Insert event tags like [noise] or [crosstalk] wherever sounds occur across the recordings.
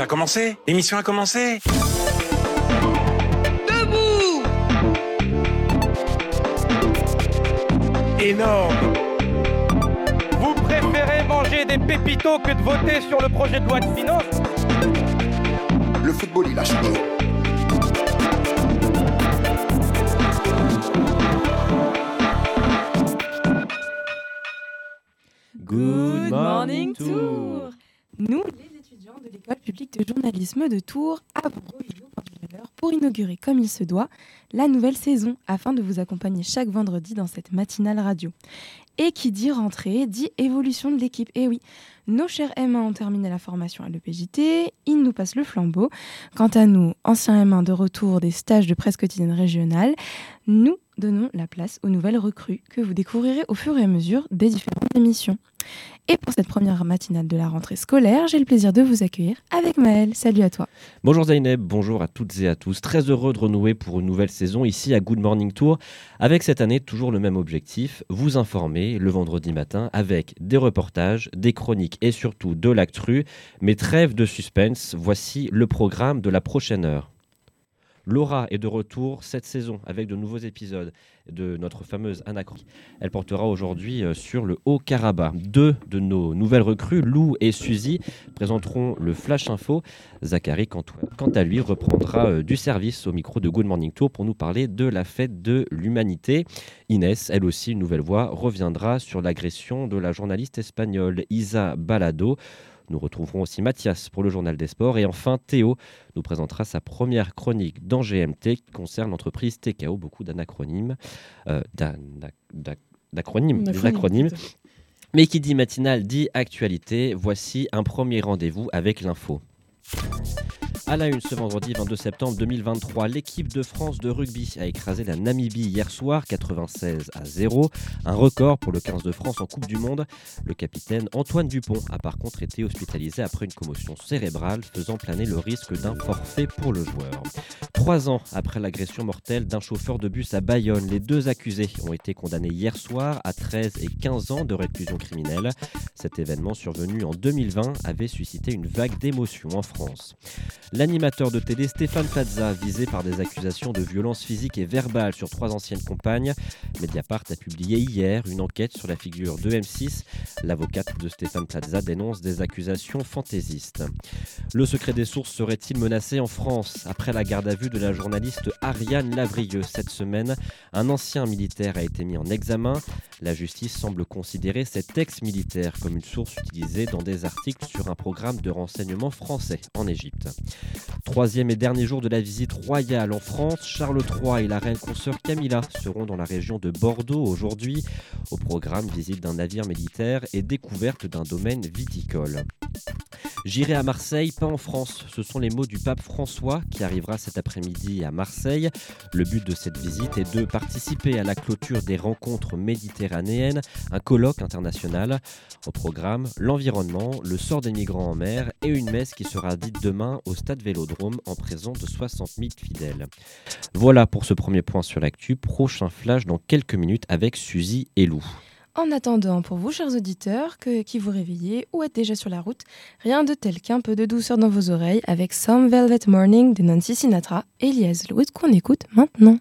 Ça a commencé. L'émission a commencé. Debout. Énorme. Vous préférez manger des pépitos que de voter sur le projet de loi de finances? Le football, il a changé. Good Morning Tour Nous, les étudiants de de journalisme de Tours, rejoint pour inaugurer comme il se doit la nouvelle saison afin de vous accompagner chaque vendredi dans cette matinale radio. Et qui dit rentrée dit évolution de l'équipe. Et oui, nos chers M1 ont terminé la formation à l'EPJT, ils nous passent le flambeau. Quant à nous, anciens M1 de retour des stages de presse quotidienne régionale, nous donnons la place aux nouvelles recrues que vous découvrirez au fur et à mesure des différentes émissions. Et pour cette première matinale de la rentrée scolaire, j'ai le plaisir de vous accueillir avec Maëlle. Salut à toi. Bonjour Zaineb, bonjour à toutes et à tous. Très heureux de renouer pour une nouvelle saison ici à Good Morning Tour, avec cette année toujours le même objectif, vous informer le vendredi matin avec des reportages, des chroniques et surtout de l'actu. Mais trêve de suspense, voici le programme de la prochaine heure. Laura est de retour cette saison avec de nouveaux épisodes de notre fameuse Anacron. Elle portera aujourd'hui euh, sur le Haut-Karabakh. Deux de nos nouvelles recrues, Lou et Suzy, présenteront le Flash Info. Zachary, quant à lui, reprendra euh, du service au micro de Good Morning Tour pour nous parler de la fête de l'humanité. Inès, elle aussi, une nouvelle voix, reviendra sur l'agression de la journaliste espagnole Isa Balado. Nous retrouverons aussi Mathias pour le journal des sports. Et enfin, Théo nous présentera sa première chronique dans GMT qui concerne l'entreprise TKO. Beaucoup d'anacronymes. Euh, d'acronymes. D'acronymes. Mais qui dit matinale dit actualité. Voici un premier rendez-vous avec l'info. À la une ce vendredi 22 septembre 2023, l'équipe de France de rugby a écrasé la Namibie hier soir 96 à 0, un record pour le 15 de France en Coupe du Monde. Le capitaine Antoine Dupont a par contre été hospitalisé après une commotion cérébrale faisant planer le risque d'un forfait pour le joueur. Trois ans après l'agression mortelle d'un chauffeur de bus à Bayonne, les deux accusés ont été condamnés hier soir à 13 et 15 ans de réclusion criminelle. Cet événement survenu en 2020 avait suscité une vague d'émotion en France. L'animateur de télé Stéphane Plaza, visé par des accusations de violence physique et verbale sur trois anciennes compagnes. Mediapart a publié hier une enquête sur la figure de M6. L'avocate de Stéphane Plaza dénonce des accusations fantaisistes. Le secret des sources serait-il menacé en France? Après la garde à vue de la journaliste Ariane Lavrieux cette semaine, un ancien militaire a été mis en examen. La justice semble considérer cet ex-militaire comme une source utilisée dans des articles sur un programme de renseignement français en Égypte. Troisième et dernier jour de la visite royale en France, Charles III et la reine consort Camilla seront dans la région de Bordeaux aujourd'hui. Au programme, visite d'un navire militaire et découverte d'un domaine viticole. J'irai à Marseille, pas en France. Ce sont les mots du pape François qui arrivera cet après-midi à Marseille. Le but de cette visite est de participer à la clôture des rencontres méditerranéennes, un colloque international. Au programme, l'environnement, le sort des migrants en mer et une messe qui sera dite demain au stade Vélodrome en présence de 60 000 fidèles. Voilà pour ce premier point sur l'actu. Prochain flash dans quelques minutes avec Suzy et Lou. En attendant, pour vous, chers auditeurs, que, qui vous réveillez ou êtes déjà sur la route, rien de tel qu'un peu de douceur dans vos oreilles avec Some Velvet Morning de Nancy Sinatra et Elias Louis qu'on écoute maintenant.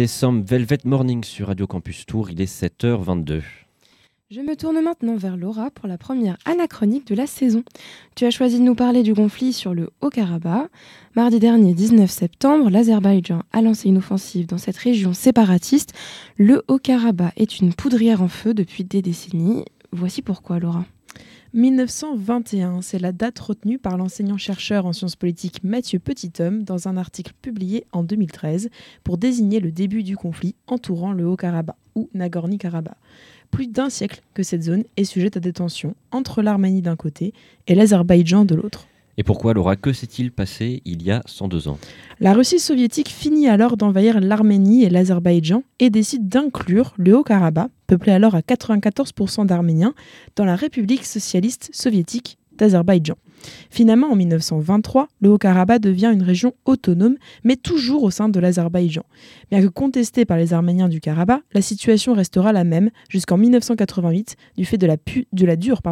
Velvet Morning sur Radio Campus Tour, il est 7h22. Je me tourne maintenant vers Laura pour la première anachronique de la saison. Tu as choisi de nous parler du conflit sur le Haut-Karabakh. Mardi dernier, 19 septembre, l'Azerbaïdjan a lancé une offensive dans cette région séparatiste. Le Haut-Karabakh est une poudrière en feu depuis des décennies. Voici pourquoi, Laura. 1921, c'est la date retenue par l'enseignant-chercheur en sciences politiques Mathieu Petithomme dans un article publié en 2013 pour désigner le début du conflit entourant le Haut-Karabakh ou Nagorno-Karabakh. Plus d'un siècle que cette zone est sujette à des tensions entre l'Arménie d'un côté et l'Azerbaïdjan de l'autre. Et pourquoi, Laura, que s'est-il passé il y a 102 ans? La Russie soviétique finit alors d'envahir l'Arménie et l'Azerbaïdjan et décide d'inclure le Haut-Karabakh, peuplé alors à 94% d'Arméniens, dans la République socialiste soviétique d'Azerbaïdjan. Finalement, en 1923, le Haut-Karabakh devient une région autonome, mais toujours au sein de l'Azerbaïdjan. Bien que contestée par les Arméniens du Karabakh, la situation restera la même jusqu'en 1988 du fait de la, dure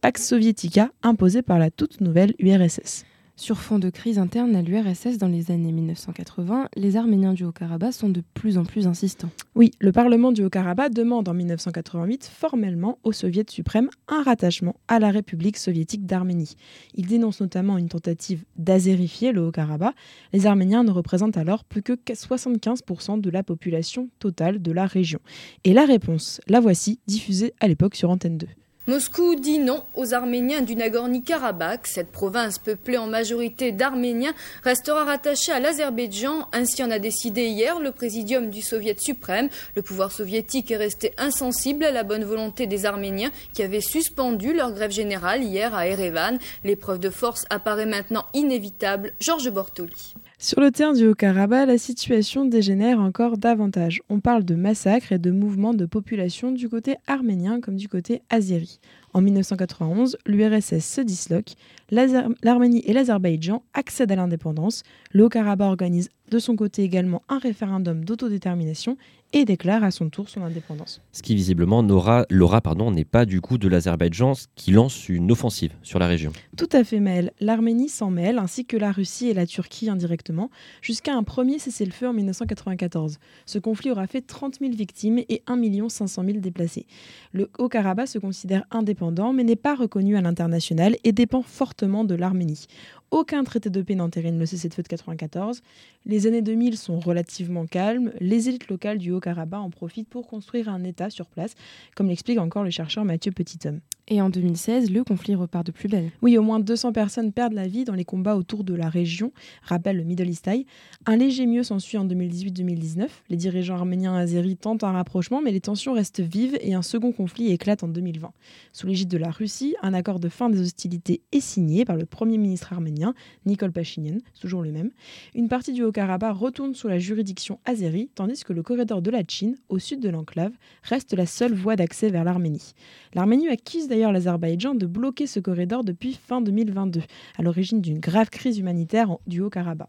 Pax Sovietica imposée par la toute nouvelle URSS. Sur fond de crise interne à l'URSS dans les années 1980, les Arméniens du Haut-Karabakh sont de plus en plus insistants. Oui, le Parlement du Haut-Karabakh demande en 1988 formellement au Soviet suprême un rattachement à la République soviétique d'Arménie. Il dénonce notamment une tentative d'azérifier le Haut-Karabakh. Les Arméniens ne représentent alors plus que 75% de la population totale de la région. Et la réponse, la voici, diffusée à l'époque sur Antenne 2. Moscou dit non aux Arméniens du Nagorno-Karabakh. Cette province peuplée en majorité d'Arméniens restera rattachée à l'Azerbaïdjan. Ainsi en a décidé hier le présidium du Soviet suprême. Le pouvoir soviétique est resté insensible à la bonne volonté des Arméniens qui avaient suspendu leur grève générale hier à Erevan. L'épreuve de force apparaît maintenant inévitable. Georges Bortoli. Sur le terrain du Haut-Karabakh, la situation dégénère encore davantage. On parle de massacres et de mouvements de population du côté arménien comme du côté azéri. En 1991, l'URSS se disloque, l'Arménie et l'Azerbaïdjan accèdent à l'indépendance, le Haut-Karabakh organise de son côté également un référendum d'autodétermination et déclare à son tour son indépendance. Ce qui visiblement Laura pardon, n'est pas du coup de l'Azerbaïdjan ce qui lance une offensive sur la région. Tout à fait, Maël. L'Arménie s'en mêle, ainsi que la Russie et la Turquie indirectement, jusqu'à un premier cessez-le-feu en 1994. Ce conflit aura fait 30 000 victimes et 1 500 000 déplacés. Le Haut-Karabakh se considère indépendant, mais n'est pas reconnu à l'international et dépend fortement de l'Arménie. Aucun traité de paix n'entérine le cessez-le-feu de 1994. Les années 2000 sont relativement calmes. Les élites locales du Haut-Karabakh en profitent pour construire un État sur place, comme l'explique encore le chercheur Mathieu Petithomme. Et en 2016, le conflit repart de plus belle. Oui, au moins 200 personnes perdent la vie dans les combats autour de la région, rappelle le Middle East Eye. Un léger mieux s'ensuit en 2018-2019. Les dirigeants arméniens azéris tentent un rapprochement, mais les tensions restent vives et un second conflit éclate en 2020. Sous l'égide de la Russie, un accord de fin des hostilités est signé par le Premier ministre arménien, Nikol Pachinian, toujours le même. Une partie du Haut-Karabakh retourne sous la juridiction azérie, tandis que le corridor de la Chine, au sud de l'enclave, reste la seule voie d'accès vers l'Arménie. L'Arménie accuse d'ailleurs l'Azerbaïdjan de bloquer ce corridor depuis fin 2022, à l'origine d'une grave crise humanitaire du Haut-Karabakh.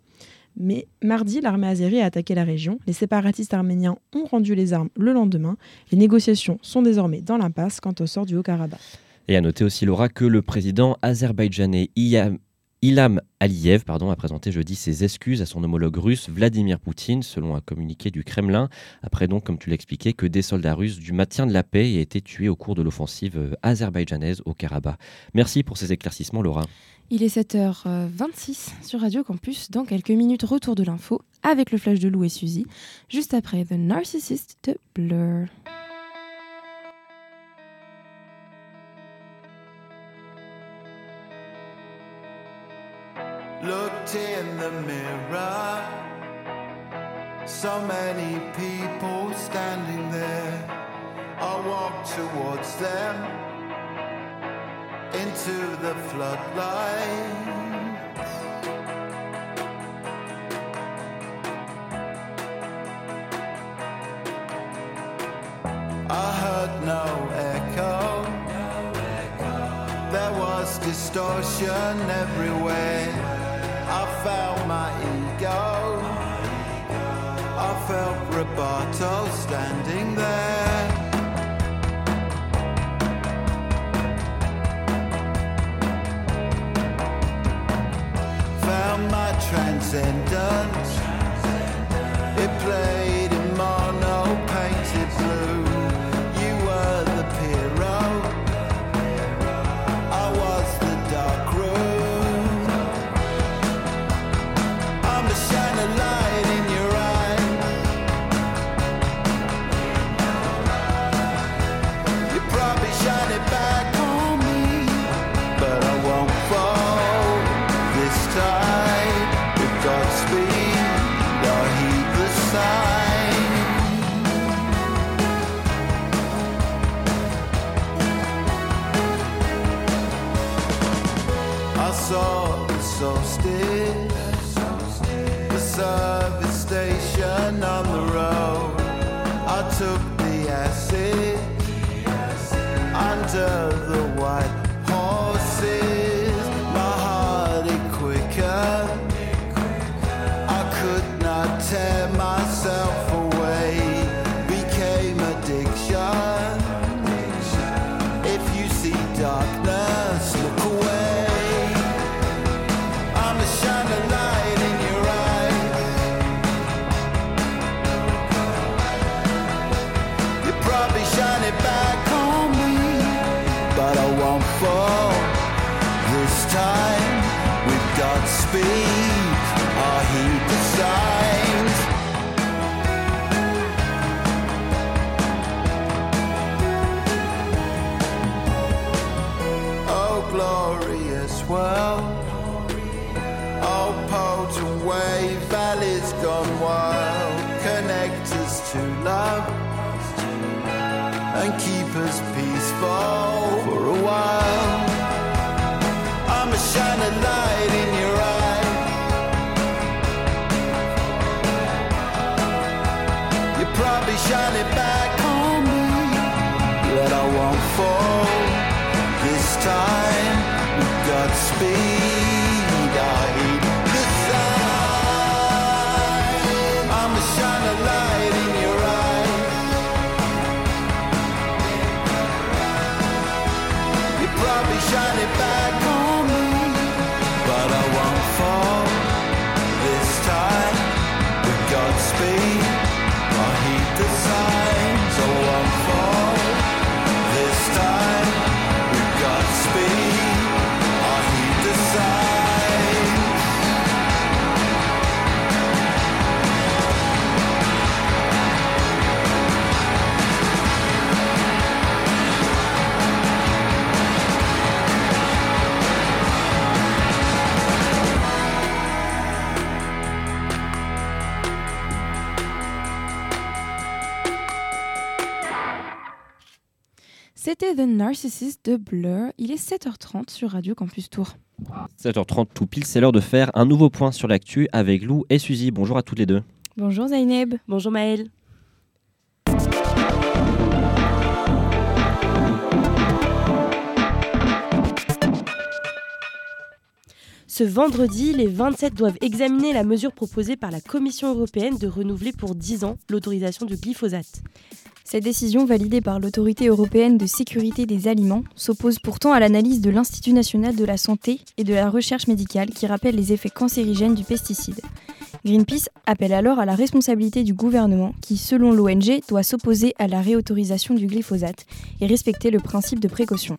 Mais mardi, l'armée azérie a attaqué la région. Les séparatistes arméniens ont rendu les armes le lendemain. Les négociations sont désormais dans l'impasse quant au sort du Haut-Karabakh. Et à noter aussi, Laura, que le président azerbaïdjanais Iyam- Ilham Aliyev a présenté jeudi ses excuses à son homologue russe Vladimir Poutine, selon un communiqué du Kremlin, après donc, comme tu l'expliquais, que des soldats russes du maintien de la paix aient été tués au cours de l'offensive euh, azerbaïdjanaise au Karabakh. Merci pour ces éclaircissements, Laura. Il est 7h26 sur Radio Campus. Dans quelques minutes, retour de l'info avec le flash de Lou et Suzy, juste après The Narcissist de Blur. Looked in the mirror. So many people standing there. I walked towards them into the floodlight. I heard no echo. There was distortion everywhere. I felt my ego. I felt Roberto standing there. Found my transcendence. Glorious world. Oh, potent wave, valleys gone wild. Connect us to love and keep us peaceful C'était The Narcissist de Blur. Il est 7h30 sur Radio Campus Tour. 7h30 tout pile, c'est l'heure de faire un nouveau point sur l'actu avec Lou et Suzy. Bonjour à toutes les deux. Bonjour Zaineb. Bonjour Maël. Ce vendredi, les 27 doivent examiner la mesure proposée par la Commission européenne de renouveler pour 10 ans l'autorisation du glyphosate. Cette décision, validée par l'Autorité européenne de sécurité des aliments, s'oppose pourtant à l'analyse de l'Institut national de la santé et de la recherche médicale qui rappelle les effets cancérigènes du pesticide. Greenpeace appelle alors à la responsabilité du gouvernement qui, selon l'ONG, doit s'opposer à la réautorisation du glyphosate et respecter le principe de précaution.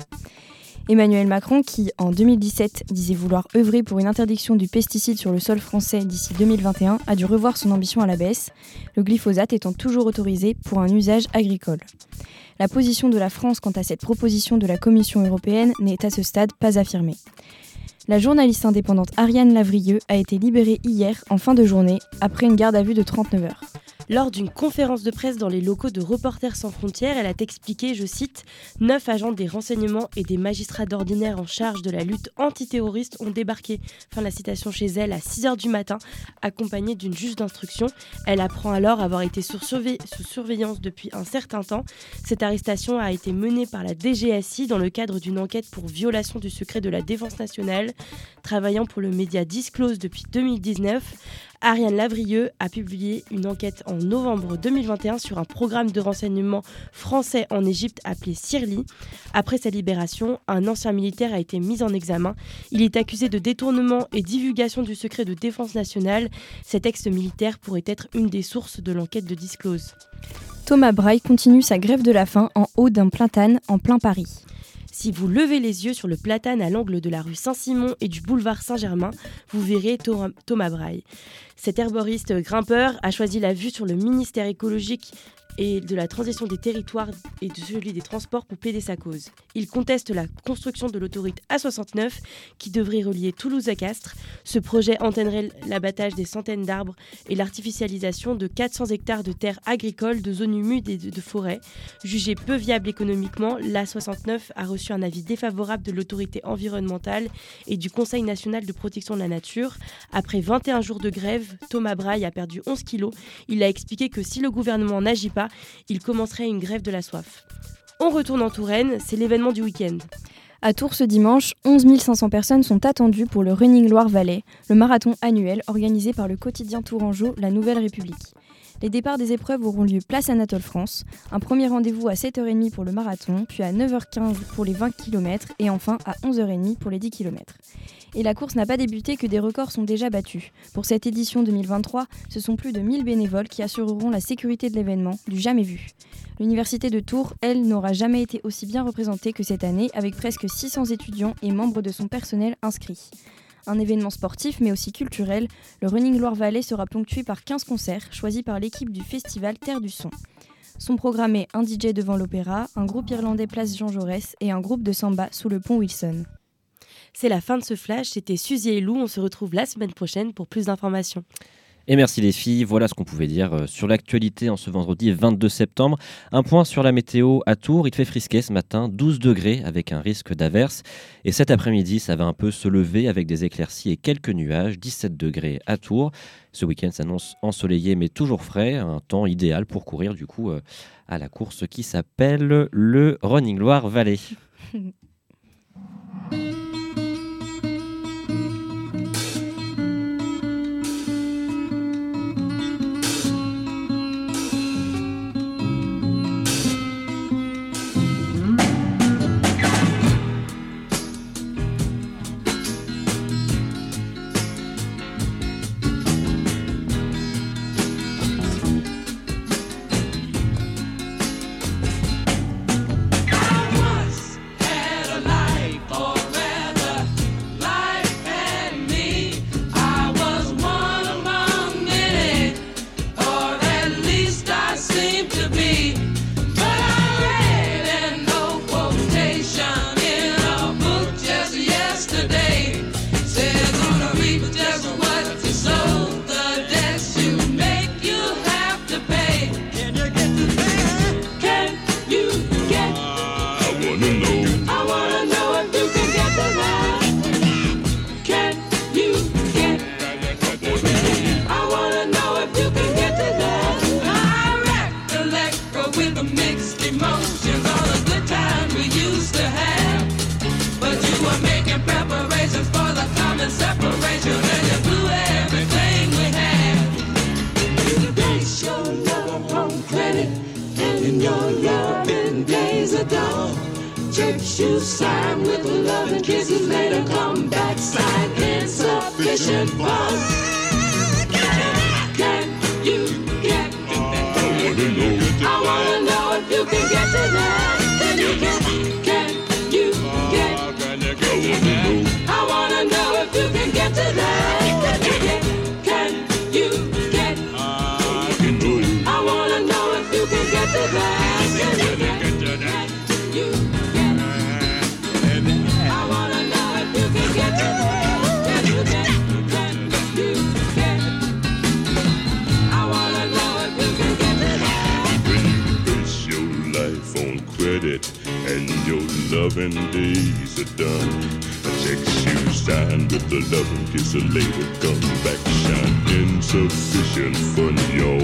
Emmanuel Macron, qui en 2017 disait vouloir œuvrer pour une interdiction du pesticide sur le sol français d'ici 2021, a dû revoir son ambition à la baisse, le glyphosate étant toujours autorisé pour un usage agricole. La position de la France quant à cette proposition de la Commission européenne n'est à ce stade pas affirmée. La journaliste indépendante Ariane Lavrieux a été libérée hier en fin de journée après une garde à vue de 39 heures. Lors d'une conférence de presse dans les locaux de Reporters sans frontières, elle a expliqué, je cite, Neuf agents des renseignements et des magistrats d'ordinaire en charge de la lutte antiterroriste ont débarqué, fin de la citation chez elle, à 6h du matin, accompagnée d'une juge d'instruction. Elle apprend alors avoir été sous, sous surveillance depuis un certain temps. Cette arrestation a été menée par la DGSI dans le cadre d'une enquête pour violation du secret de la défense nationale. Travaillant pour le média Disclose depuis 2019, Ariane Lavrieux a publié une enquête en novembre 2021 sur un programme de renseignement français en Égypte appelé CIRLI. Après sa libération, un ancien militaire a été mis en examen. Il est accusé de détournement et divulgation du secret de défense nationale. Cet ex-militaire pourrait être une des sources de l'enquête de Disclose. Thomas Braille continue sa grève de la faim en haut d'un platane en plein Paris. Si vous levez les yeux sur le platane à l'angle de la rue Saint-Simon et du boulevard Saint-Germain, vous verrez Thomas Braille. Cet herboriste grimpeur a choisi la vue sur le ministère écologique et de la transition des territoires et de celui des transports pour plaider sa cause. Il conteste la construction de l'autoroute A69 qui devrait relier Toulouse à Castres. Ce projet entraînerait l'abattage des centaines d'arbres et l'artificialisation de 400 hectares de terres agricoles, de zones humides et de, forêts. Jugée peu viable économiquement, l'A69 a reçu un avis défavorable de l'autorité environnementale et du Conseil national de protection de la nature. Après 21 jours de grève, Thomas Braille a perdu 11 kilos. Il a expliqué que si le gouvernement n'agit pas, il commencerait une grève de la soif. On retourne en Touraine, c'est l'événement du week-end. À Tours ce dimanche, 11 500 personnes sont attendues pour le Running Loire-Vallée, le marathon annuel organisé par le quotidien tourangeau La Nouvelle République. Les départs des épreuves auront lieu place Anatole France, un premier rendez-vous à 7h30 pour le marathon, puis à 9h15 pour les 20 km et enfin à 11h30 pour les 10 km. Et la course n'a pas débuté que des records sont déjà battus. Pour cette édition 2023, ce sont plus de 1000 bénévoles qui assureront la sécurité de l'événement, du jamais vu. L'université de Tours, elle, n'aura jamais été aussi bien représentée que cette année, avec presque 600 étudiants et membres de son personnel inscrits. Un événement sportif mais aussi culturel, le Running Loire-Vallée sera ponctué par 15 concerts choisis par l'équipe du festival Terre du Son. Sont programmés un DJ devant l'opéra, un groupe irlandais Place Jean Jaurès et un groupe de samba sous le pont Wilson. C'est la fin de ce flash, c'était Suzy et Lou, on se retrouve la semaine prochaine pour plus d'informations. Et merci les filles, voilà ce qu'on pouvait dire euh, sur l'actualité en ce vendredi 22 septembre. Un point sur la météo à Tours, il fait frisquer ce matin, 12 degrés avec un risque d'averse. Et cet après-midi, ça va un peu se lever avec des éclaircies et quelques nuages, 17 degrés à Tours. Ce week-end s'annonce ensoleillé mais toujours frais, un temps idéal pour courir du coup euh, à la course qui s'appelle le Running Loire Valley. [laughs] yesterday. seven days are done. I check you signed with the loving kiss A later. Come back shine. Insufficient for your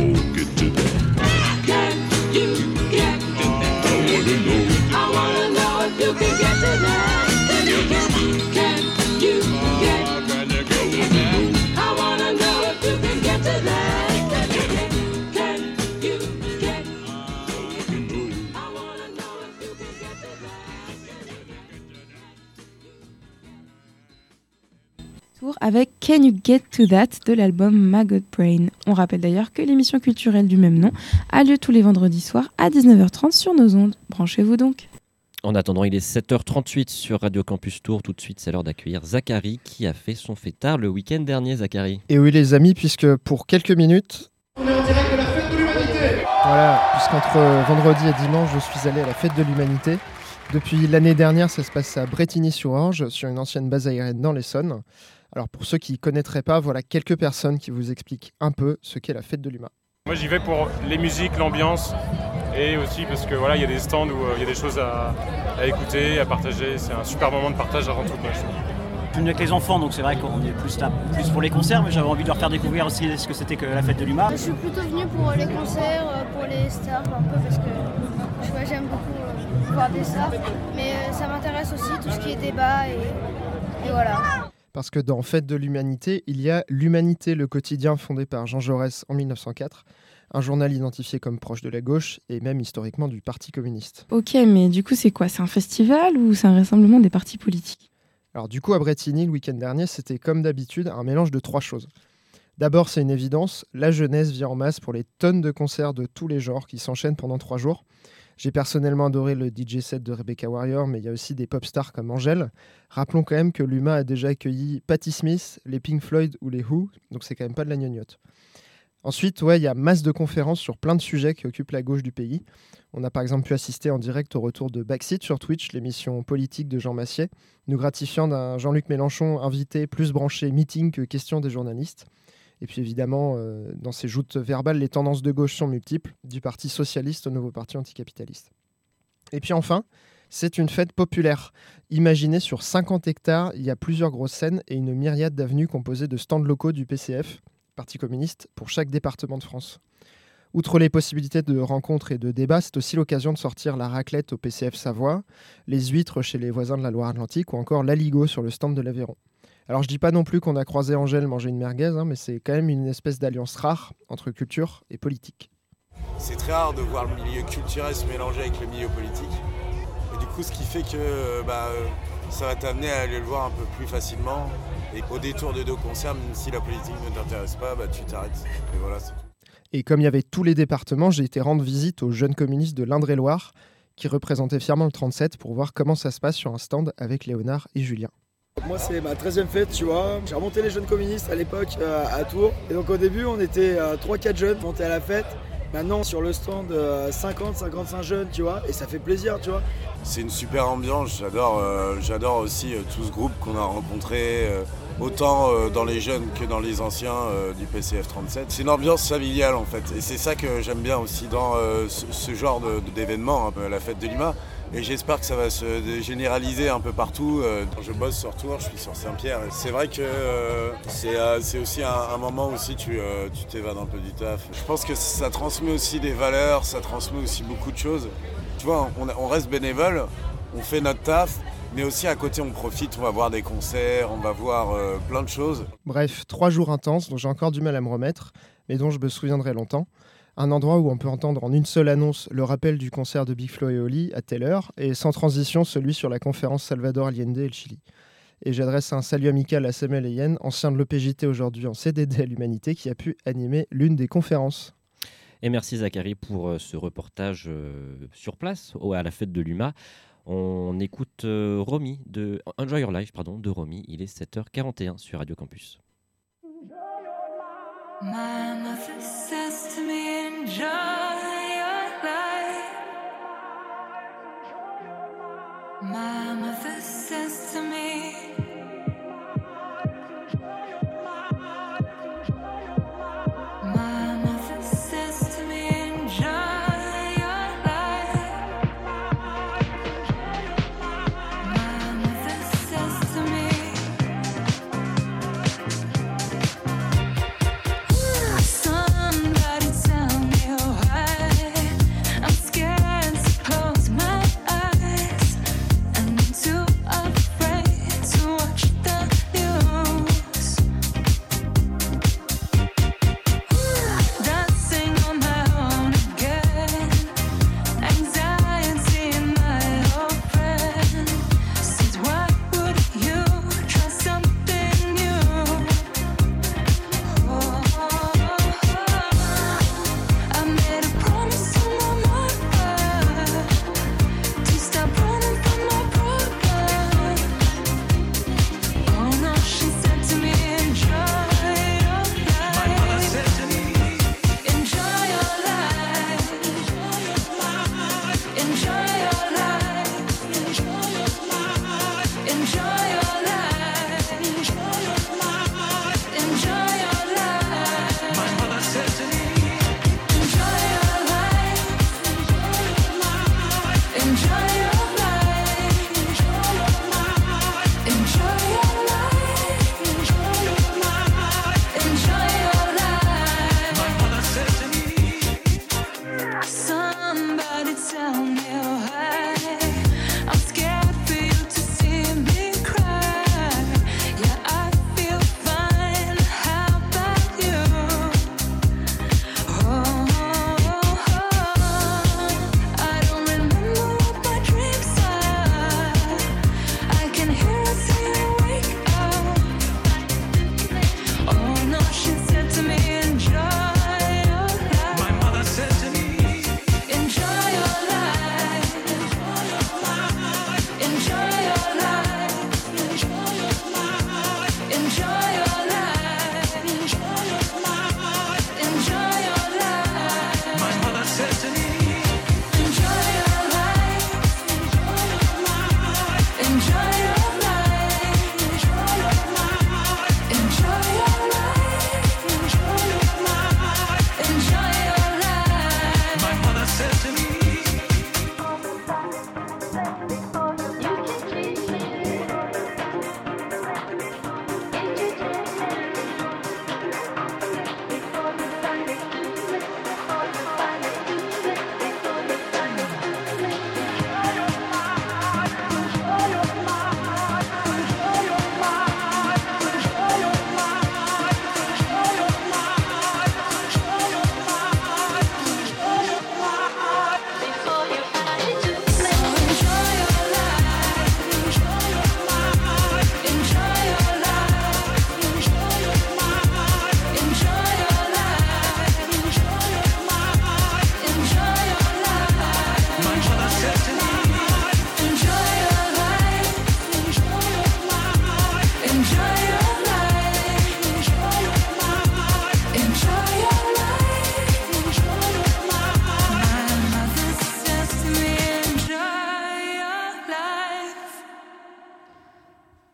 Can You Get To That de l'album Maggot Brain. On rappelle d'ailleurs que l'émission culturelle du même nom a lieu tous les vendredis soirs à 19h30 sur nos ondes. Branchez-vous donc. En attendant, il est 7h38 sur Radio Campus Tour. Tout de suite, c'est l'heure d'accueillir Zachary qui a fait son fêtard le week-end dernier, Zachary. Et oui les amis, puisque pour quelques minutes, On est en direct de la fête de l'humanité voilà, puisqu'entre vendredi et dimanche, je suis allé à la fête de l'humanité. Depuis l'année dernière, ça se passe à Bretigny-sur-Orge, sur une ancienne base aérienne dans l'Essonne. Alors pour ceux qui ne connaîtraient pas, voilà quelques personnes qui vous expliquent un peu ce qu'est la fête de l'humain. Moi j'y vais pour les musiques, l'ambiance et aussi parce que voilà il y a des stands où euh, il y a des choses à, à écouter, à partager. C'est un super moment de partage avant tout. quoi, je suis venu avec les enfants, donc c'est vrai qu'on est plus là plus pour les concerts, mais j'avais envie de leur faire découvrir aussi ce que c'était que la fête de l'UMA. Je suis plutôt venue pour les concerts, euh, pour les stars un peu parce que j'aime beaucoup euh, voir des stars. Mais ça m'intéresse aussi tout ce qui est débat et, et voilà. Parce que dans Fête de l'humanité, il y a L'Humanité, le quotidien fondé par Jean Jaurès en 1904, un journal identifié comme proche de la gauche et même historiquement du Parti communiste. Ok, mais du coup c'est quoi? C'est un festival ou c'est un rassemblement des partis politiques? Alors du coup, à Bretigny, le week-end dernier, c'était comme d'habitude un mélange de trois choses. D'abord, c'est une évidence, la jeunesse vient en masse pour les tonnes de concerts de tous les genres qui s'enchaînent pendant trois jours. J'ai personnellement adoré le DJ set de Rebecca Warrior, mais il y a aussi des pop stars comme Angèle. Rappelons quand même que l'UMA a déjà accueilli Patti Smith, les Pink Floyd ou les Who, donc c'est quand même pas de la gnognotte. Ensuite, ouais, il y a masse de conférences sur plein de sujets qui occupent la gauche du pays. On a par exemple pu assister en direct au retour de Backseat sur Twitch, l'émission politique de Jean Massier, nous gratifiant d'un Jean-Luc Mélenchon invité plus branché meeting que question des journalistes. Et puis évidemment, euh, dans ces joutes verbales, les tendances de gauche sont multiples, du Parti socialiste au nouveau parti anticapitaliste. Et puis enfin, c'est une fête populaire. Imaginez sur 50 hectares, il y a plusieurs grosses scènes et une myriade d'avenues composées de stands locaux du PCF, Parti communiste, pour chaque département de France. Outre les possibilités de rencontres et de débats, c'est aussi l'occasion de sortir la raclette au PCF Savoie, les huîtres chez les voisins de la Loire-Atlantique ou encore l'aligot sur le stand de l'Aveyron. Alors je dis pas non plus qu'on a croisé Angèle manger une merguez, hein, mais c'est quand même une espèce d'alliance rare entre culture et politique. C'est très rare de voir le milieu culturel se mélanger avec le milieu politique. Et du coup, ce qui fait que euh, bah, euh, ça va t'amener à aller le voir un peu plus facilement. Et au détour de deux concerts, même si la politique ne t'intéresse pas, bah, tu t'arrêtes. Et voilà. Et comme il y avait tous les départements, j'ai été rendre visite aux jeunes communistes de l'Indre-et-Loire, qui représentaient fièrement le 37 pour voir comment ça se passe sur un stand avec Léonard et Julien. Moi, c'est ma 13e fête, tu vois. J'ai remonté les jeunes communistes à l'époque euh, à Tours. Et donc, au début, on était 3-4 jeunes montés à la fête. Maintenant, sur le stand, 50-55 jeunes, tu vois. Et ça fait plaisir, tu vois. C'est une super ambiance. J'adore, euh, j'adore aussi euh, tout ce groupe qu'on a rencontré, euh, autant euh, dans les jeunes que dans les anciens euh, du PCF 37. C'est une ambiance familiale en fait. Et c'est ça que j'aime bien aussi dans euh, ce, genre d'événement, peu la fête de Lima. Et j'espère que ça va se généraliser un peu partout. Euh, je bosse sur Tours, je suis sur Saint-Pierre. C'est vrai que euh, c'est euh, c'est aussi un, moment aussi tu tu t'évades un peu du taf. Je pense que ça transmet aussi des valeurs, ça transmet aussi beaucoup de choses. Tu vois, on, reste bénévole, on fait notre taf, mais aussi à côté on profite, on va voir des concerts, on va voir plein de choses. Bref, trois jours intenses dont j'ai encore du mal à me remettre, mais dont je me souviendrai longtemps. Un endroit où on peut entendre en une seule annonce le rappel du concert de Big Flo et Oli à telle heure, et sans transition celui sur la conférence Salvador Allende et le Chili. Et j'adresse un salut amical à Samuel Eyen, ancien de l'OPJT aujourd'hui en CDD à l'Humanité, qui a pu animer l'une des conférences. Et merci Zachary pour euh, ce reportage euh, sur place à la fête de l'UMA. On écoute euh, Romy de Enjoy Your Life pardon, de Romy. Il est 7h41 sur Radio Campus. My mother says to me, enjoy your life. My mother says to me,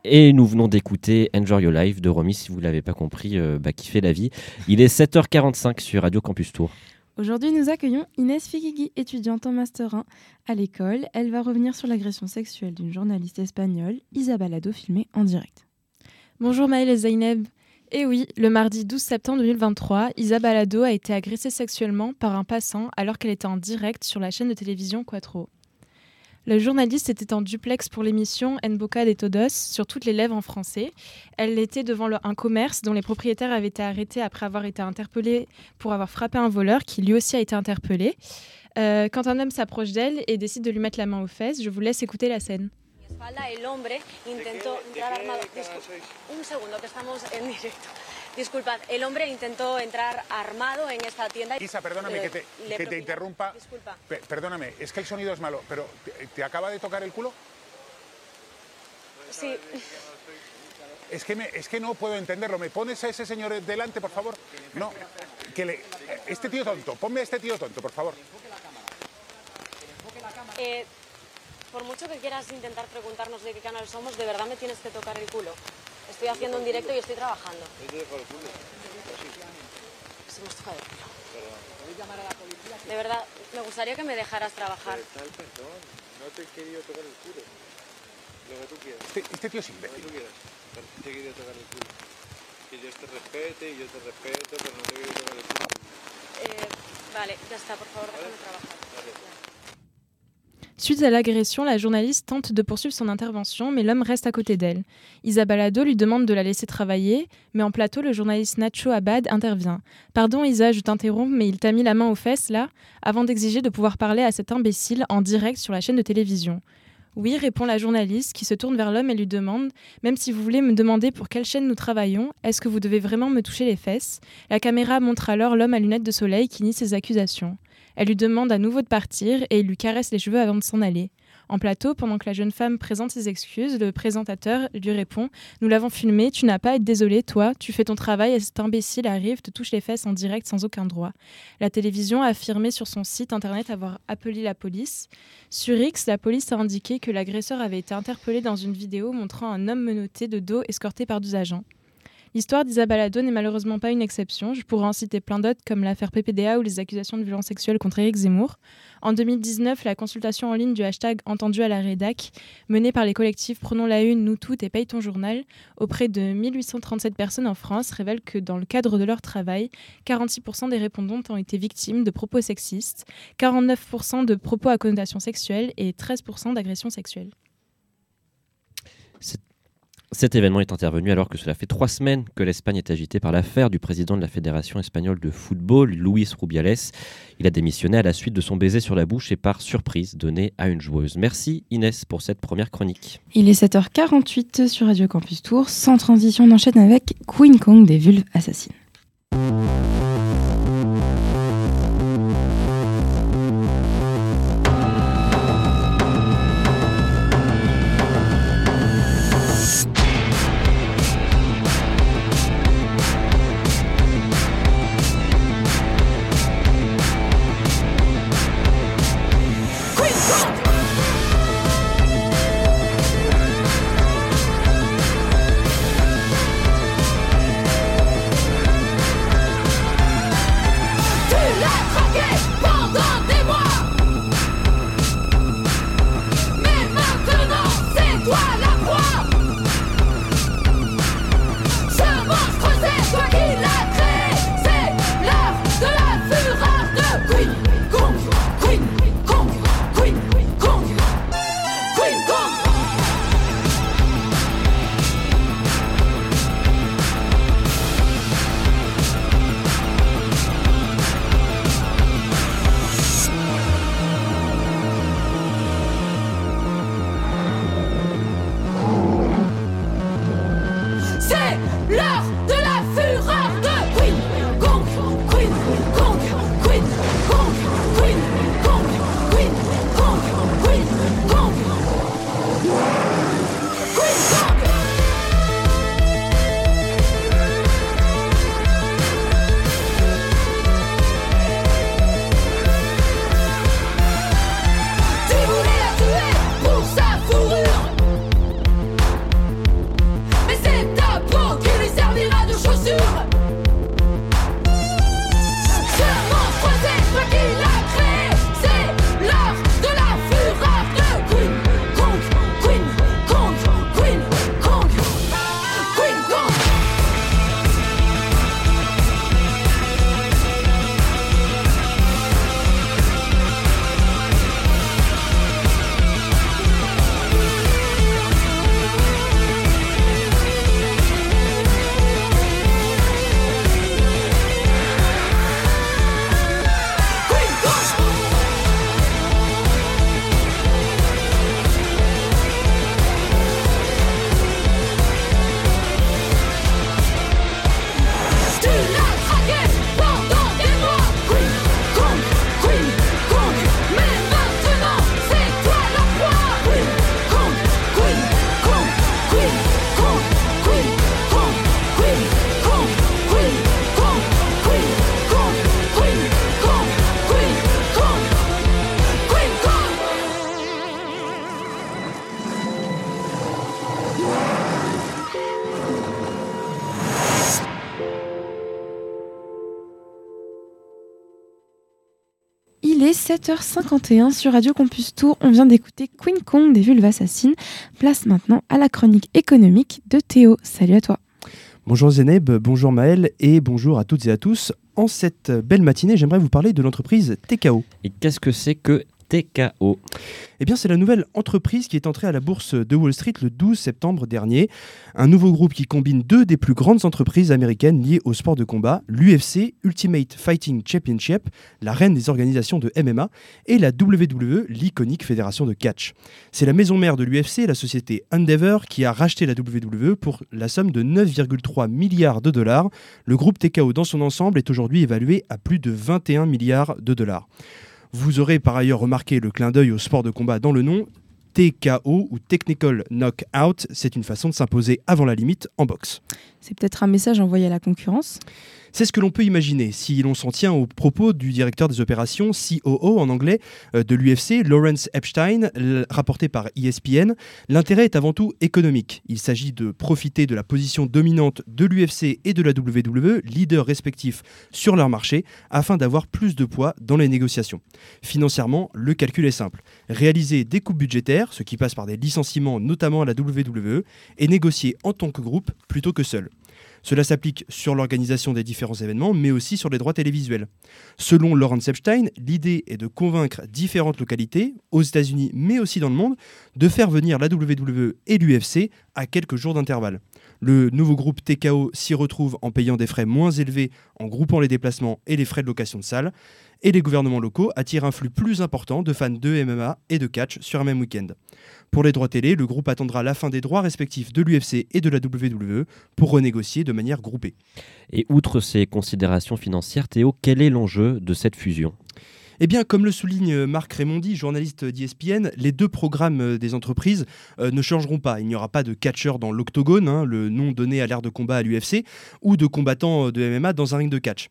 Et nous venons d'écouter Enjoy Your Life de Romy, si vous ne l'avez pas compris, euh, bah, qui fait la vie. Il est 7h45 sur Radio Campus Tour. Aujourd'hui, nous accueillons Inès Figuigui, étudiante en Master 1 à l'école. Elle va revenir sur l'agression sexuelle d'une journaliste espagnole, Isabel Ado, filmée en direct. Bonjour Maëlle et Zaineb. Et oui, le mardi 12 septembre 2023, Isa Balado a été agressée sexuellement par un passant alors qu'elle était en direct sur la chaîne de télévision Quattro. Le journaliste était en duplex pour l'émission En Boca de Todos sur toutes les lèvres en français. Elle était devant un commerce dont les propriétaires avaient été arrêtés après avoir été interpellés pour avoir frappé un voleur qui lui aussi a été interpellé. Euh, quand un homme s'approche d'elle et décide de lui mettre la main aux fesses, je vous laisse écouter la scène. un que en. Disculpad, el hombre intentó entrar armado en esta tienda. Isa, perdóname que te, que interrumpa. Disculpa. Pe- perdóname, es que el sonido es malo, pero ¿te, te acaba de tocar el culo? Sí, Es que, me- es que no puedo entenderlo. ¿Me pones a ese señor delante, por favor? No, que le... Este tío tonto, ponme a este tío tonto, por favor. eh, por mucho que quieras intentar preguntarnos de qué canal somos, de verdad me tienes que tocar el culo. Estoy haciendo un directo y estoy trabajando. Se me has tocado el culo. De verdad, me gustaría que me dejaras trabajar. perdón, no te he querido tocar el culo. Lo que tú quieras. Este, este tío es imbécil. tú quieras. Te he querido tocar el culo. Que Dios te respete y yo te respeto, pero no te he querido tocar el culo. Eh, vale, ya está, por favor, déjame trabajar. Suite à l'agression, la journaliste tente de poursuivre son intervention, mais l'homme reste à côté d'elle. Isa Balado lui demande de la laisser travailler, mais en plateau, le journaliste Nacho Abad intervient. Pardon Isa, je t'interromps, mais il t'a mis la main aux fesses là, avant d'exiger de pouvoir parler à cet imbécile en direct sur la chaîne de télévision. Oui, répond la journaliste, qui se tourne vers l'homme et lui demande Même si vous voulez me demander pour quelle chaîne nous travaillons, est-ce que vous devez vraiment me toucher les fesses? La caméra montre alors l'homme à lunettes de soleil qui nie ses accusations. Elle lui demande à nouveau de partir et il lui caresse les cheveux avant de s'en aller. En plateau, pendant que la jeune femme présente ses excuses, le présentateur lui répond Nous l'avons filmé, tu n'as pas à être désolé, toi, tu fais ton travail et cet imbécile arrive, te touche les fesses en direct sans aucun droit. La télévision a affirmé sur son site internet avoir appelé la police. Sur X, la police a indiqué que l'agresseur avait été interpellé dans une vidéo montrant un homme menotté de dos escorté par deux agents. L'histoire d'Isa Balado n'est malheureusement pas une exception. Je pourrais en citer plein d'autres comme l'affaire PPDA ou les accusations de violence sexuelle contre Éric Zemmour. En 2019, la consultation en ligne du hashtag Entendu à la rédac, menée par les collectifs Prenons la Une, Nous Toutes et Paye ton journal, auprès de 1837 personnes en France, révèle que dans le cadre de leur travail, 46% des répondantes ont été victimes de propos sexistes, 49% de propos à connotation sexuelle et 13% d'agressions sexuelles. Cet événement est intervenu alors que cela fait trois semaines que l'Espagne est agitée par l'affaire du président de la Fédération espagnole de football, Luis Rubiales. Il a démissionné à la suite de son baiser sur la bouche et par surprise donné à une joueuse. Merci Inès pour cette première chronique. Il est 7h48 sur Radio Campus Tour. Sans transition, on enchaîne avec Queen Kong des vulves assassines. 7h51 sur Radio Campus Tour. On vient d'écouter Queen Kong des Vulves Assassines. Place maintenant à la chronique économique de Théo. Salut à toi. Bonjour Zeneb, bonjour Maël et bonjour à toutes et à tous. En cette belle matinée, j'aimerais vous parler de l'entreprise TKO. Et qu'est-ce que c'est que TKO Eh bien, c'est la nouvelle entreprise qui est entrée à la bourse de Wall Street le 12 septembre dernier. Un nouveau groupe qui combine deux des plus grandes entreprises américaines liées au sport de combat, l'UFC, Ultimate Fighting Championship, la reine des organisations de MMA, et la WWE, l'iconique fédération de catch. C'est la maison mère de l'UFC, la société Endeavor, qui a racheté la WWE pour la somme de 9,3 milliards de dollars. Le groupe TKO dans son ensemble est aujourd'hui évalué à plus de 21 milliards de dollars. Vous aurez par ailleurs remarqué le clin d'œil au sport de combat dans le nom. TKO ou Technical Knockout, c'est une façon de s'imposer avant la limite en boxe. C'est peut-être un message envoyé à la concurrence c'est ce que l'on peut imaginer si l'on s'en tient aux propos du directeur des opérations, COO en anglais, euh, de l'UFC, Lawrence Epstein, rapporté par ESPN. L'intérêt est avant tout économique. Il s'agit de profiter de la position dominante de l'UFC et de la WWE, leaders respectifs sur leur marché, afin d'avoir plus de poids dans les négociations. Financièrement, le calcul est simple. Réaliser des coupes budgétaires, ce qui passe par des licenciements notamment à la WWE, et négocier en tant que groupe plutôt que seul. Cela s'applique sur l'organisation des différents événements, mais aussi sur les droits télévisuels. Selon Lawrence Epstein, l'idée est de convaincre différentes localités, aux États-Unis mais aussi dans le monde, de faire venir la WWE et l'UFC à quelques jours d'intervalle. Le nouveau groupe TKO s'y retrouve en payant des frais moins élevés, en groupant les déplacements et les frais de location de salle, et les gouvernements locaux attirent un flux plus important de fans de MMA et de catch sur un même week-end. Pour les droits télé, le groupe attendra la fin des droits respectifs de l'UFC et de la WWE pour renégocier de manière groupée. Et outre ces considérations financières, Théo, quel est l'enjeu de cette fusion? Eh bien, comme le souligne Marc Raimondi, journaliste d'ESPN, les deux programmes euh, des entreprises euh, ne changeront pas. Il n'y aura pas de catcheur dans l'octogone, hein, le nom donné à l'ère de combat à l'UFC, ou de combattant euh, de MMA dans un ring de catch.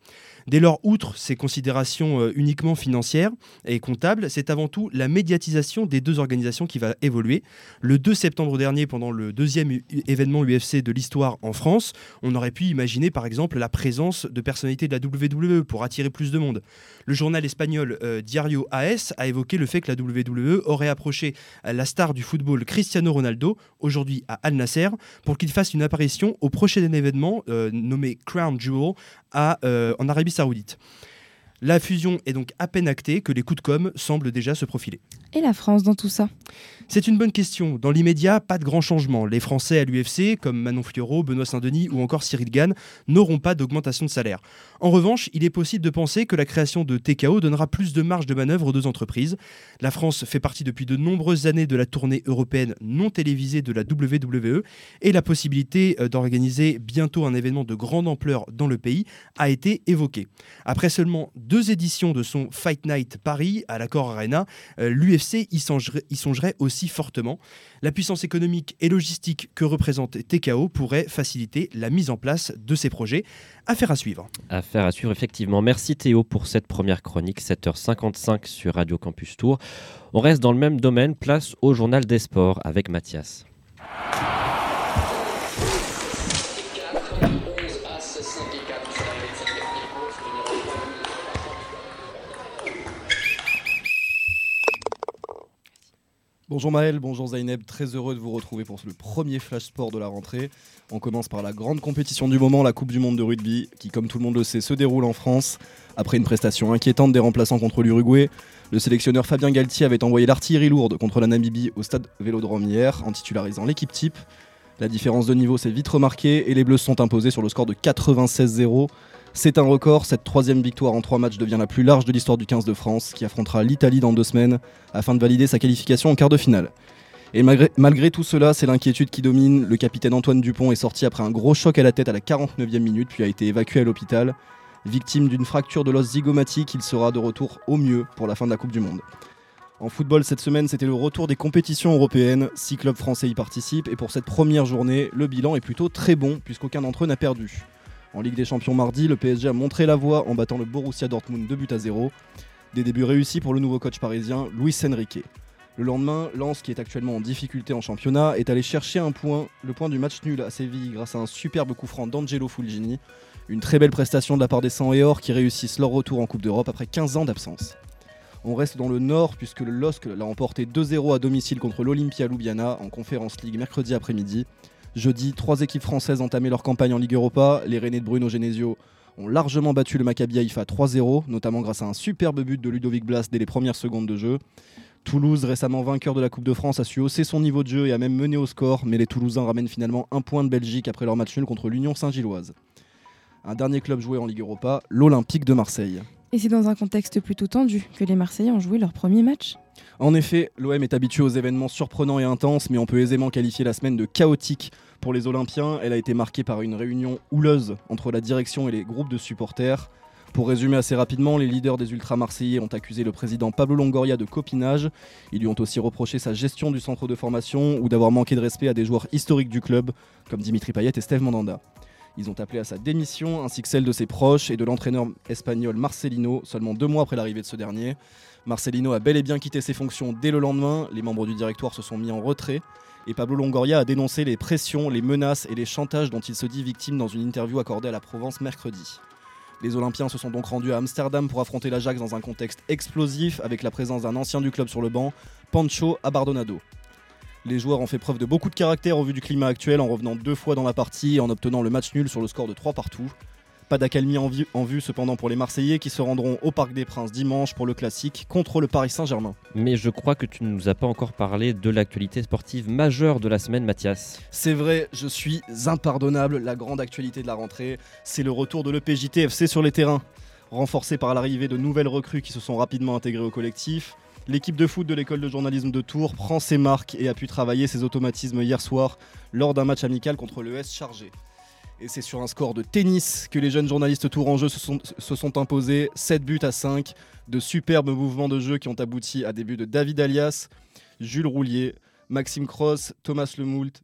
Dès lors, outre ces considérations euh, uniquement financières et comptables, c'est avant tout la médiatisation des deux organisations qui va évoluer. Le 2 septembre dernier, pendant le deuxième événement UFC de l'histoire en France, on aurait pu imaginer par exemple la présence de personnalités de la WWE pour attirer plus de monde. Le journal espagnol euh, Diario AS a évoqué le fait que la WWE aurait approché euh, la star du football Cristiano Ronaldo, aujourd'hui à Al Nasser, pour qu'il fasse une apparition au prochain événement nommé Crown Jewel euh, en Arabie Saoudite. La fusion est donc à peine actée que les coups de com semblent déjà se profiler. Et la France dans tout ça? C'est une bonne question. Dans l'immédiat, pas de grand changement. Les Français à l'UFC, comme Manon Fiorot, Benoît Saint-Denis ou encore Cyril Gann, n'auront pas d'augmentation de salaire. En revanche, il est possible de penser que la création de TKO donnera plus de marge de manœuvre aux deux entreprises. La France fait partie depuis de nombreuses années de la tournée européenne non télévisée de la WWE et la possibilité euh, d'organiser bientôt un événement de grande ampleur dans le pays a été évoquée. Après seulement deux éditions de son Fight Night Paris à l'Accor Arena, euh, l'UFC y songerait, songerait fortement. La puissance économique et logistique que représente TKO pourrait faciliter la mise en place de ces projets. Affaire à suivre. Affaire à suivre, effectivement. Merci Théo pour cette première chronique, 7h55 sur Radio Campus Tour. On reste dans le même domaine, place au journal des sports avec Mathias. Bonjour Maël, bonjour Zaineb, très heureux de vous retrouver pour le premier flash sport de la rentrée. On commence par la grande compétition du moment, la Coupe du Monde de rugby, qui comme tout le monde le sait se déroule en France. Après une prestation inquiétante des remplaçants contre l'Uruguay, le sélectionneur Fabien Galtier avait envoyé l'artillerie lourde contre la Namibie au stade Vélodrome hier, en titularisant l'équipe type. La différence de niveau s'est vite remarquée et les Bleus sont imposés sur le score de 96-0. C'est un record, cette troisième victoire en trois matchs devient la plus large de l'histoire du 15 de France, qui affrontera l'Italie dans deux semaines afin de valider sa qualification en quart de finale. Et malgré, tout cela, c'est l'inquiétude qui domine. Le capitaine Antoine Dupont est sorti après un gros choc à la tête à la 49e minute, puis a été évacué à l'hôpital. Victime d'une fracture de l'os zygomatique, il sera de retour au mieux pour la fin de la Coupe du Monde. En football, cette semaine, c'était le retour des compétitions européennes. Six clubs français y participent et pour cette première journée, le bilan est plutôt très bon puisqu'aucun d'entre eux n'a perdu. En Ligue des Champions mardi, le PSG a montré la voie en battant le Borussia Dortmund 2 buts à 0. Des débuts réussis pour le nouveau coach parisien, Luis Enrique. Le lendemain, Lens, qui est actuellement en difficulté en championnat, est allé chercher un point, le point du match nul à Séville grâce à un superbe coup franc d'Angelo Fulgini. Une très belle prestation de la part des 100 et or qui réussissent leur retour en Coupe d'Europe après 15 ans d'absence. On reste dans le nord puisque le LOSC l'a emporté 2-0 à domicile contre l'Olympia Ljubljana en Conférence League mercredi après-midi. Jeudi, trois équipes françaises entamaient leur campagne en Ligue Europa. Les Rennais de Bruno Genesio ont largement battu le Maccabi Haïfa 3-0, notamment grâce à un superbe but de Ludovic Blas dès les premières secondes de jeu. Toulouse, récemment vainqueur de la Coupe de France, a su hausser son niveau de jeu et a même mené au score, mais les Toulousains ramènent finalement un point de Belgique après leur match nul contre l'Union Saint-Gilloise. Un dernier club joué en Ligue Europa, l'Olympique de Marseille. Et c'est dans un contexte plutôt tendu que les Marseillais ont joué leur premier match. En effet, l'OM est habitué aux événements surprenants et intenses, mais on peut aisément qualifier la semaine de chaotique pour les Olympiens. Elle a été marquée par une réunion houleuse entre la direction et les groupes de supporters. Pour résumer assez rapidement, les leaders des ultras marseillais ont accusé le président Pablo Longoria de copinage. Ils lui ont aussi reproché sa gestion du centre de formation ou d'avoir manqué de respect à des joueurs historiques du club, comme Dimitri Payet et Steve Mandanda. Ils ont appelé à sa démission ainsi que celle de ses proches et de l'entraîneur espagnol Marcelino seulement deux mois après l'arrivée de ce dernier. Marcelino a bel et bien quitté ses fonctions dès le lendemain, les membres du directoire se sont mis en retrait et Pablo Longoria a dénoncé les pressions, les menaces et les chantages dont il se dit victime dans une interview accordée à la Provence mercredi. Les Olympiens se sont donc rendus à Amsterdam pour affronter l'Ajax dans un contexte explosif avec la présence d'un ancien du club sur le banc, Pancho Abardonado. Les joueurs ont fait preuve de beaucoup de caractère au vu du climat actuel en revenant deux fois dans la partie et en obtenant le match nul sur le score de 3 partout. Pas d'accalmie en, vue- en vue cependant pour les Marseillais qui se rendront au Parc des Princes dimanche pour le classique contre le Paris Saint-Germain. Mais je crois que tu ne nous as pas encore parlé de l'actualité sportive majeure de la semaine, Mathias. C'est vrai, je suis impardonnable. La grande actualité de la rentrée, c'est le retour de l'EPJT FC sur les terrains. Renforcé par l'arrivée de nouvelles recrues qui se sont rapidement intégrées au collectif, l'équipe de foot de l'école de journalisme de Tours prend ses marques et a pu travailler ses automatismes hier soir lors d'un match amical contre le S chargé. Et c'est sur un score de tennis que les jeunes journalistes tourangeux se sont, se sont imposés. 7 buts à 5, de superbes mouvements de jeu qui ont abouti à des buts de David Alias, Jules Roulier, Maxime Cross, Thomas Lemoult,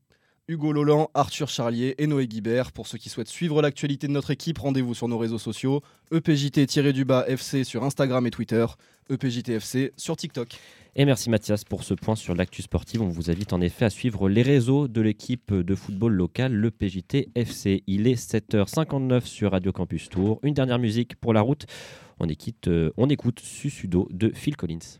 Hugo Lolan, Arthur Charlier et Noé Guibert. Pour ceux qui souhaitent suivre l'actualité de notre équipe, rendez-vous sur nos réseaux sociaux E EPJT-du-bas FC sur Instagram et Twitter, EPJTFC sur TikTok. Et merci Mathias pour ce point sur l'actu sportive. On vous invite en effet à suivre les réseaux de l'équipe de football locale, le PJT FC. Il est 7h59 sur Radio Campus Tour. Une dernière musique pour la route. On euh, on écoute Susudo de Phil Collins.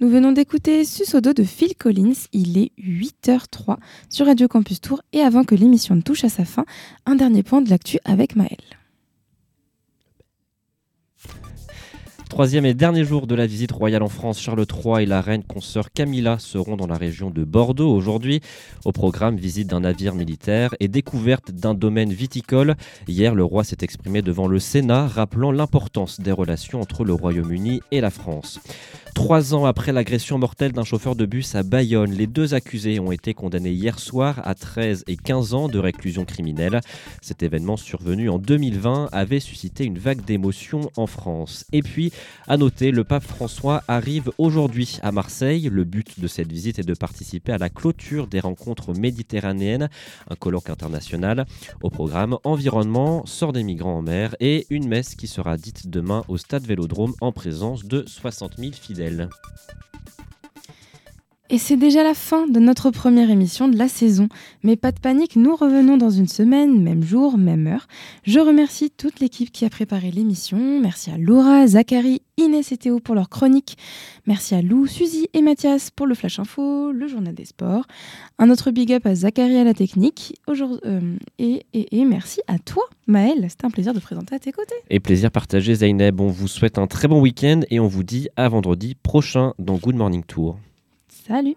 Nous venons d'écouter Susodo de Phil Collins. Il est 8h03 sur Radio Campus Tour. Et avant que l'émission ne touche à sa fin, un dernier point de l'actu avec Maël. Troisième et dernier jour de la visite royale en France, Charles III et la reine consort Camilla seront dans la région de Bordeaux aujourd'hui. Au programme, visite d'un navire militaire et découverte d'un domaine viticole. Hier, le roi s'est exprimé devant le Sénat, rappelant l'importance des relations entre le Royaume-Uni et la France. Trois ans après l'agression mortelle d'un chauffeur de bus à Bayonne, les deux accusés ont été condamnés hier soir à 13 et 15 ans de réclusion criminelle. Cet événement survenu en 2020 avait suscité une vague d'émotion en France. Et puis, à noter, le pape François arrive aujourd'hui à Marseille. Le but de cette visite est de participer à la clôture des rencontres méditerranéennes, un colloque international. Au programme environnement, sort des migrants en mer et une messe qui sera dite demain au stade Vélodrome en présence de 60 000 fidèles. Zelda. Et c'est déjà la fin de notre première émission de la saison. Mais pas de panique, nous revenons dans une semaine, même jour, même heure. Je remercie toute l'équipe qui a préparé l'émission. Merci à Laura, Zachary, Inès et Théo pour leur chronique. Merci à Lou, Suzy et Mathias pour le Flash Info, le journal des sports. Un autre big up à Zachary à la technique. Euh, et, merci à toi, Maël. C'était un plaisir de présenter à tes côtés. Et plaisir partagé Zaineb, on vous souhaite un très bon week-end et on vous dit à vendredi prochain dans Good Morning Tour. Salut